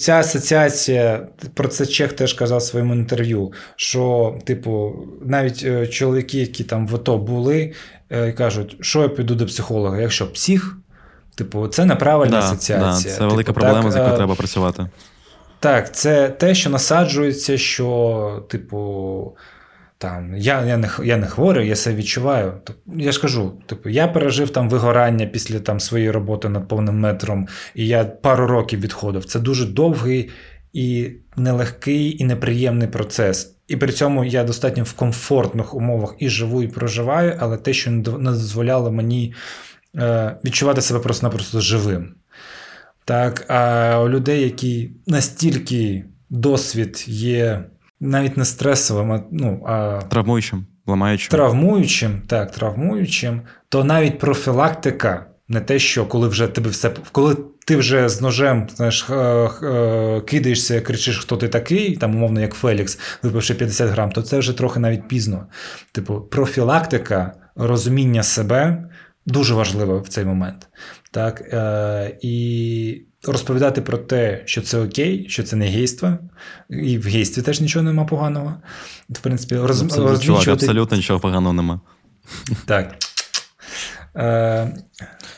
Speaker 3: ця асоціація, про це Чех теж казав в своєму інтерв'ю, що, типу, навіть е, чоловіки, які там в АТО були, е, кажуть, що я піду до психолога, якщо псих, типу, це неправильна да, асоціація.
Speaker 2: Да, Це велика типу, проблема, так, з якою е, треба працювати.
Speaker 3: Так, це те, що насаджується, що, типу. Там, Я я, не я не хворий, я це відчуваю. Я ж кажу, типу, я пережив там вигорання після там, своєї роботи над повним метром, і я пару років відходив. Це дуже довгий і нелегкий і неприємний процес. І при цьому я достатньо в комфортних умовах і живу, і проживаю, але те, що не дозволяло мені е, відчувати себе просто-напросто живим. Так, А у людей, які настільки досвід є навіть не стресовим, а ну, а
Speaker 2: травмуючим, ламаючим.
Speaker 3: Травмуючим, так, травмуючим, то навіть профілактика, не те, що коли вже тебе все коли ти вже з ножем знаєш, кидаєшся, кричиш, хто ти такий, там, умовно, як Фелікс, випивши 50 грам, то це вже трохи навіть пізно. Типу, профілактика, розуміння себе дуже важливо в цей момент. Так, е, І розповідати про те, що це окей, що це не гейство, і в гействі теж нічого нема поганого. В принципі, роз,
Speaker 2: абсолютно, чувак, абсолютно нічого поганого нема.
Speaker 3: Так.
Speaker 1: Е,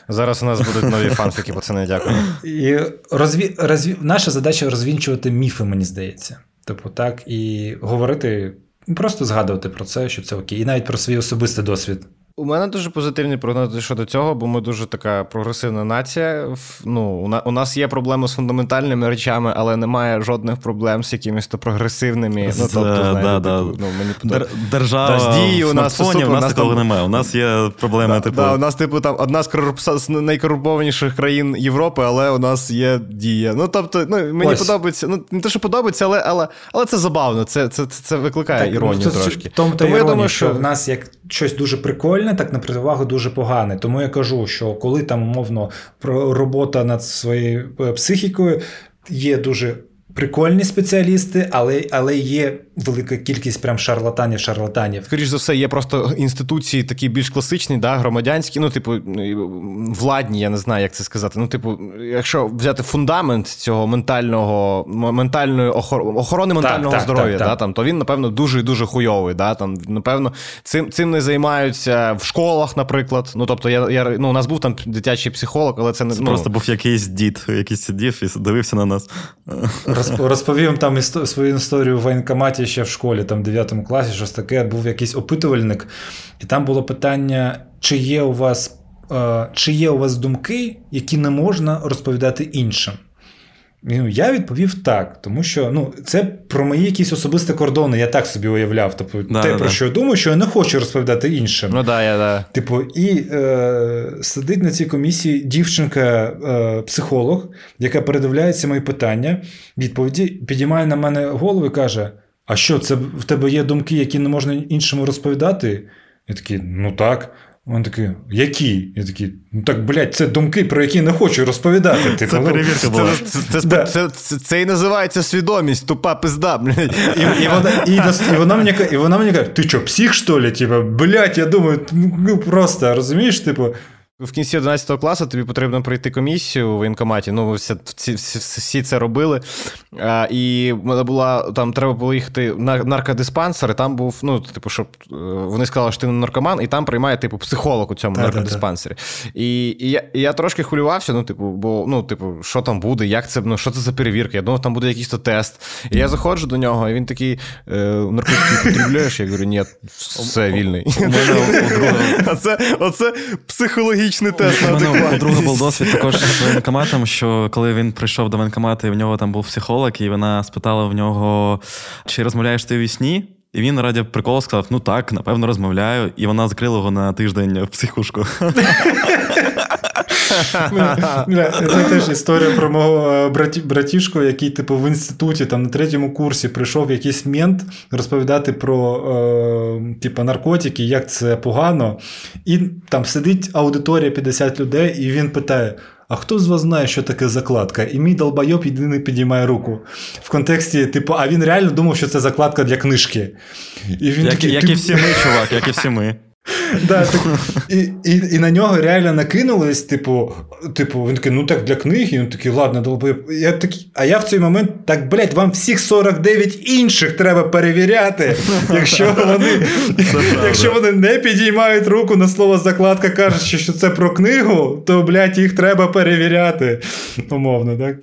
Speaker 1: Зараз у нас будуть нові фанфіки, пацани, дякую.
Speaker 3: І розві... Розві... Наша задача розвінчувати міфи, мені здається. Типу, так, і говорити, просто згадувати про це, що це окей. І навіть про свій особистий досвід
Speaker 1: У мене дуже позитивні прогнози щодо цього, бо ми дуже така прогресивна нація. Ну, У нас є проблеми з фундаментальними речами, але немає жодних проблем з якимись то прогресивними.
Speaker 2: Ну, тобто, знаєте, да, типу, ну, мені Дер- Держава да, дії у нас супер, у нас такого там... немає. У нас є проблеми, да, типу.
Speaker 1: Да, у нас, типу, там одна з, корруп... з найкорумпованіших країн Європи, але у нас є дія. Ну, тобто, ну, мені Ось. подобається, ну, не те, що подобається, але але, але це забавно, це це, це викликає так, ну, іронію ну, трошки.
Speaker 3: Тому, Тому я думаю, що в нас як щось дуже прикольне, так на противагу дуже погане. Тому я кажу, що коли там умовно робота над своєю е, психікою є дуже прикольні спеціалісти, але але є велика кількість прям шарлатанів, шарлатанів.
Speaker 1: Скоріше за все, є просто інституції такі більш класичні, да, громадянські, ну, типу, владні, я не знаю, як це сказати. Ну, типу, якщо взяти фундамент цього ментального, ментальної охорони охорони ментального так, здоров'я, так, да, там, то він, напевно, дуже і дуже хуйовий. Да, там, Напевно, цим цим не займаються в школах, наприклад. Ну, тобто, я, я, ну, у нас був там дитячий психолог, але це не
Speaker 2: це ну... просто був якийсь дід, якийсь сидів і дивився на нас.
Speaker 3: Розповів там свою історію в воєнкоматі ще в школі, там в 9 класі, щось таке, був якийсь опитувальник, і там було питання, чи є у вас, е, чи є у вас думки, які не можна розповідати іншим. Ну, Я відповів так, тому що ну, це про мої якісь особисті кордони, я так собі уявляв. Тобто, да, те, да, про що я думаю, що я не хочу розповідати іншим.
Speaker 1: Ну, да, я, да.
Speaker 3: Типу, і е, сидить на цій комісії дівчинка-психолог, е, яка передивляється мої питання, відповіді, підіймає на мене голову і каже: А що, це в тебе є думки, які не можна іншому розповідати? Я такий, ну так. Він такий, які? Я такий, ну так, блядь, це думки, про які не хочу розповідати. Типу,
Speaker 1: це ну, перевірка була. Це, це, це, да. це, це, і називається свідомість, тупа пизда, блядь.
Speaker 3: І, і, вона, і, і, вона мені, і вона мені каже, ти що, псих, що ли? Типа, блядь, я думаю, ну просто, розумієш, типу.
Speaker 1: В кінці 11 класу тобі потрібно пройти комісію в воєнкоматі. Ну, всі, всі, всі це робили. А, І була там треба було їхати на наркодиспансер, і там був, ну, типу, щоб е, вони сказали, що ти не наркоман, і там приймає, типу, психолог у цьому наркодиспансері. І і, я і я трошки хвилювався, ну, типу, бо ну, типу, що там буде, як це, ну, що це за перевірка? Я думав, там буде якийсь то тест. І я заходжу до нього, і він такий: е, наркотики потрібляєш? Я говорю, ні, все вільний. Оце психологічно психологічний тест.
Speaker 2: У мене у друга був досвід також з воєнкоматом, що коли він прийшов до воєнкомату, і в нього там був психолог, і вона спитала в нього, чи розмовляєш ти у вісні? І він раді приколу сказав: ну так, напевно, розмовляю. І вона закрила його на тиждень в психушку.
Speaker 3: Це теж історія про мого е, братішку, який, типу, в інституті там на третьому курсі прийшов якийсь мент розповідати про е, типу, наркотики, як це погано. І там сидить аудиторія 50 людей, і він питає. А хто з вас знає, що таке закладка? І мій долбайоб єдиний підіймає руку. В контексті, типу, а він реально думав, що це закладка для книжки.
Speaker 2: І він Як, такий, як і всі ми, чувак, як і всі ми.
Speaker 3: Да, так, І і, і на нього реально накинулись, типу, типу, він такий, ну так для книги, він такий, ладно, долбоєб. Я такий, А я в цей момент так, блядь, вам всіх 49 інших треба перевіряти, якщо вони якщо вони не підіймають руку на слово закладка, кажучи, що це про книгу, то, блядь, їх треба перевіряти. Умовно, так?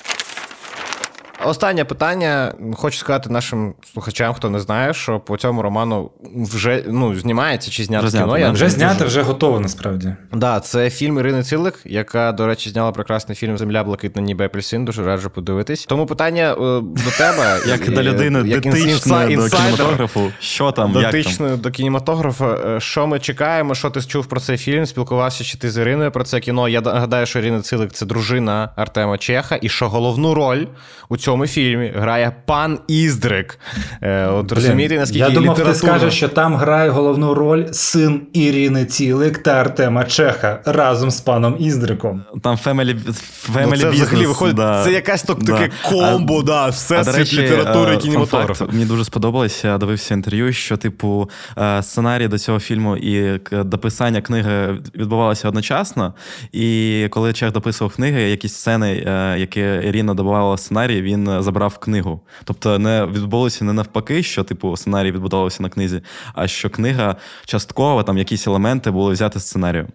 Speaker 1: Останнє питання. Хочу сказати нашим слухачам, хто не знає, що по цьому роману вже ну, знімається чи знято вже кіно.
Speaker 3: Я вже знято, вже готово насправді. Так,
Speaker 1: да, це фільм Ірини Цилик, яка, до речі, зняла прекрасний фільм Земля блакитна, ніби апельсин. Дуже раджу подивитись. Тому питання е, до тебе,
Speaker 2: як до людини дотичної до кінематографу. Що там?
Speaker 1: Дотичною до кінематографа. Е, що ми чекаємо? Що ти чув про цей фільм? Спілкувався чи ти з Іриною про це кіно? Я гадаю, що Ірина Цилик це дружина Артема Чеха, і що головну роль у цьому цьому фільмі грає пан Іздрик. Е, от розумієте, наскільки
Speaker 3: Я думав,
Speaker 1: літературно...
Speaker 3: ти скажеш, що там грає головну роль син Ірини Цілик та Артема Чеха разом з паном Іздриком.
Speaker 2: Там фемелі family ну,
Speaker 1: це взагалі виходить. Да. Це якась так, да. таке комбо, а, да, все а, світ літератури і кінематографу.
Speaker 2: Мені дуже сподобалося, я дивився інтерв'ю, що, типу, е, сценарій до цього фільму і дописання книги відбувалося одночасно. І коли Чех дописував книги, якісь сцени, е, які Ірина добувала сценарій, він забрав книгу. Тобто не відбулося не навпаки, що типу сценарій відбудовувався на книзі, а що книга частково там якісь елементи були взяти з сценарію.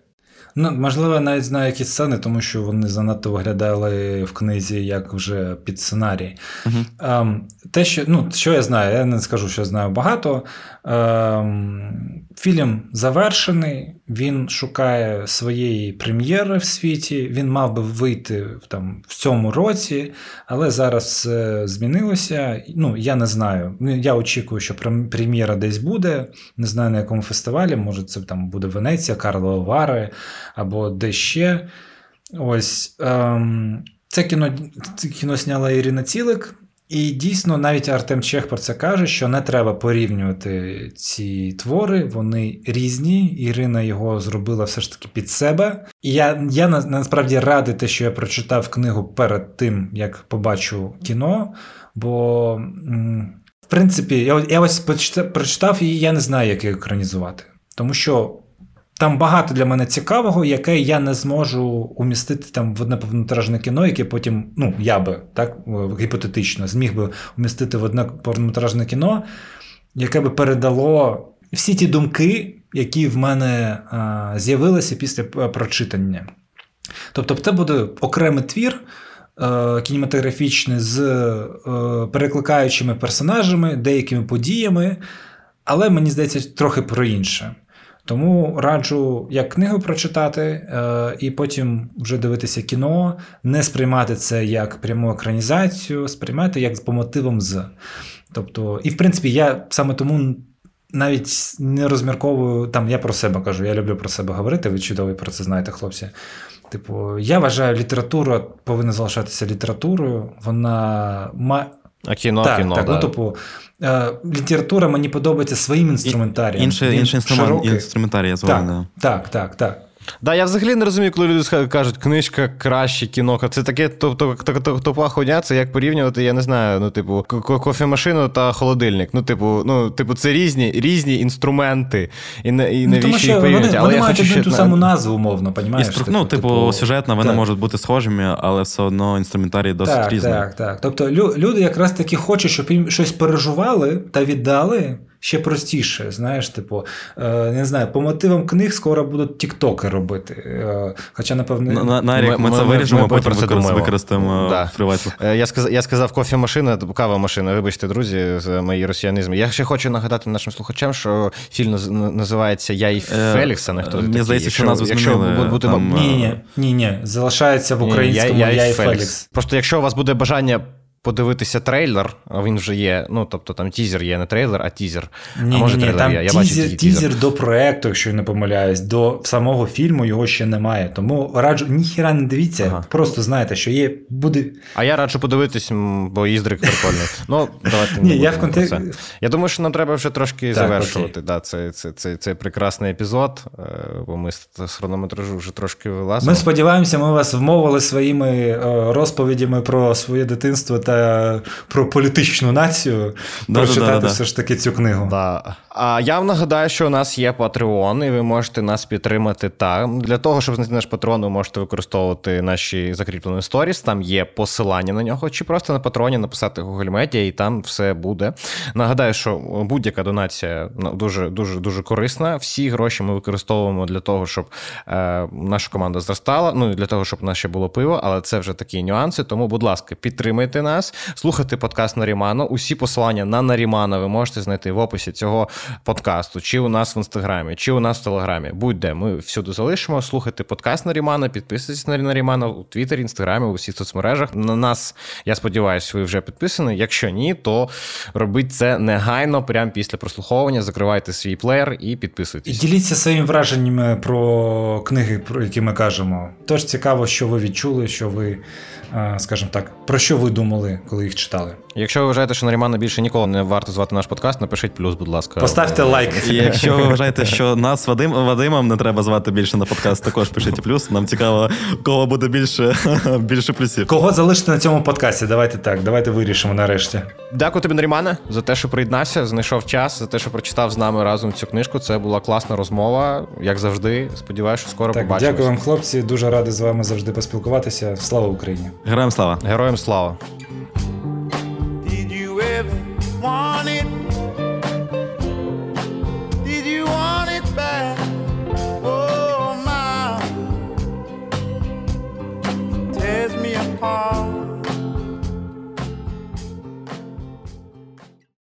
Speaker 3: Ну, можливо, я навіть знаю які сцени, тому що вони занадто виглядали в книзі як вже під сценарій. Uh-huh. Те, що ну, що я знаю, я не скажу, що я знаю багато. Ем, Фільм завершений. Він шукає своєї прем'єри в світі. Він мав би вийти там в цьому році, але зараз все змінилося. Ну, я не знаю. Ну, я очікую, що прем'єра десь буде. Не знаю на якому фестивалі. Може, це там буде Венеція, Карло Вари або де ще. Ось ем, це кіно кіно сняла Ірина Цілик. І дійсно, навіть Артем Чех про це каже, що не треба порівнювати ці твори, вони різні. Ірина його зробила все ж таки під себе. І я я насправді радий те, що я прочитав книгу перед тим, як побачу кіно. Бо, в принципі, я я ось прочитав і я не знаю, як її екранізувати. Тому що там багато для мене цікавого, яке я не зможу умістити там в одне повнометражне кіно, яке потім, ну, я би так гіпотетично зміг би умістити в одне повнометражне кіно, яке би передало всі ті думки, які в мене а, з'явилися після прочитання. Тобто, це буде окремий твір. Е, кінематографічний з е, перекликаючими персонажами, деякими подіями, але мені здається, трохи про інше. Тому раджу як книгу прочитати, е, і потім вже дивитися кіно, не сприймати це як пряму екранізацію, сприймати як по мотивам з. Тобто, і в принципі, я саме тому. Навіть не розмірковую, там я про себе кажу, я люблю про себе говорити, ви чудові про це знаєте, хлопці. Типу, я вважаю, література повинна залишатися літературою. Вона
Speaker 1: а кіно, так, кіно,
Speaker 3: так,
Speaker 1: да.
Speaker 3: ну, типу, е, література мені подобається своїм інструментарієм.
Speaker 2: Інший інший інструмент, інструментарій, я
Speaker 3: так, так, так, так.
Speaker 1: Да, я взагалі не розумію, коли люди кажуть, книжка краще кіно. Це таке топа хуйня, це як порівнювати, я не знаю, ну, типу, кофемашину та холодильник. Ну, типу, ну, типу, це різні різні інструменти. І, і
Speaker 3: ну, навіщо їх порівнювати? Але вони я мають одну ту саму назву, умовно, понімаєш?
Speaker 2: Інстру... Ну, типу, типу, сюжетно вони так. можуть бути схожими, але все одно інструментарій досить
Speaker 3: так,
Speaker 2: різний.
Speaker 3: Так, так. Тобто люди якраз таки хочуть, щоб їм щось переживали та віддали ще простіше. Знаєш, типу, е, не знаю, по мотивам книг скоро будуть тіктоки робити. Е, хоча, напевно,
Speaker 2: на, на рік ми, ми це виріжемо, ми потім використаємо да. приватно.
Speaker 1: Е, я сказав, я сказав кофемашина, кава машина. Вибачте, друзі, за мої росіянізми. Я ще хочу нагадати нашим слухачам, що фільм називається Я і Фелікс, не хто
Speaker 2: Мені здається, що назву змінили.
Speaker 3: Бути... Там... Ні, ні, ні, ні, залишається в українському Я, я, я і Фелікс.
Speaker 1: Просто якщо у вас буде бажання подивитися трейлер, а він вже є. Ну, тобто там тізер є, не трейлер, а тізер.
Speaker 3: Ні,
Speaker 1: а може
Speaker 3: ні,
Speaker 1: трейлер
Speaker 3: там
Speaker 1: є. Я
Speaker 3: тізер,
Speaker 1: бачу тізер,
Speaker 3: тізер до проекту, якщо я не помиляюсь, до самого фільму його ще немає. Тому раджу ніхіра не дивіться, ага. просто знаєте, що є. буде.
Speaker 1: А я раджу подивитись, бо Іздрик прикольний. Ну, давайте
Speaker 3: Ні, я в контекст...
Speaker 1: Я думаю, що нам треба вже трошки так, завершувати да, цей, цей, цей, цей прекрасний епізод, е, бо ми з хронометражу вже трошки вилазимо.
Speaker 3: Ми сподіваємося, ми вас вмовили своїми е, розповідями про своє дитинство та про політичну націю да, прочитати да, все ж таки цю книгу.
Speaker 1: Да. А я вам нагадаю, що у нас є Patreon, і ви можете нас підтримати там. Для того, щоб знайти наш Patreon, ви можете використовувати наші закріплені сторіс. Там є посилання на нього, чи просто на патроні написати Google Media, і там все буде. Нагадаю, що будь-яка донація ну, дуже дуже дуже корисна. Всі гроші ми використовуємо для того, щоб е, наша команда зростала. Ну і для того, щоб у нас ще було пиво, але це вже такі нюанси. Тому, будь ласка, підтримайте нас, слухайте подкаст Нарімано. Усі посилання на Нарімана ви можете знайти в описі цього подкасту, чи у нас в інстаграмі, чи у нас в телеграмі. Будь-де ми всюди залишимо. Слухайте подкаст Нарімана, підписуйтесь на Нарімана у Твіттері, інстаграмі, у всіх соцмережах. На нас, я сподіваюся, ви вже підписані. Якщо ні, то робіть це негайно, прямо після прослуховування. Закривайте свій плеєр і підписуйтесь.
Speaker 3: І діліться своїми враженнями про книги, про які ми кажемо. Тож цікаво, що ви відчули, що ви скажімо так, про що ви думали, коли їх читали?
Speaker 1: Якщо ви вважаєте, що Нарімана більше ніколи не варто звати наш подкаст, напишіть плюс, будь ласка.
Speaker 3: Поставте лайк.
Speaker 2: І Якщо ви вважаєте, що нас Вадим Вадимом не треба звати більше на подкаст, також пишіть плюс. Нам цікаво, кого буде більше більше плюсів.
Speaker 3: Кого залишити на цьому подкасті? Давайте так, давайте вирішимо нарешті.
Speaker 1: Дякую тобі, Нарімане, за те, що приєднався, знайшов час, за те, що прочитав з нами разом цю книжку. Це була класна розмова, як завжди. Сподіваюся, що скоро
Speaker 3: так,
Speaker 1: побачимось.
Speaker 3: Дякую вам, хлопці. Дуже радий з вами завжди поспілкуватися. Слава Україні!
Speaker 2: Героям слава!
Speaker 1: Героям слава!
Speaker 4: want it? Did you want it back? Oh, my, tears me apart.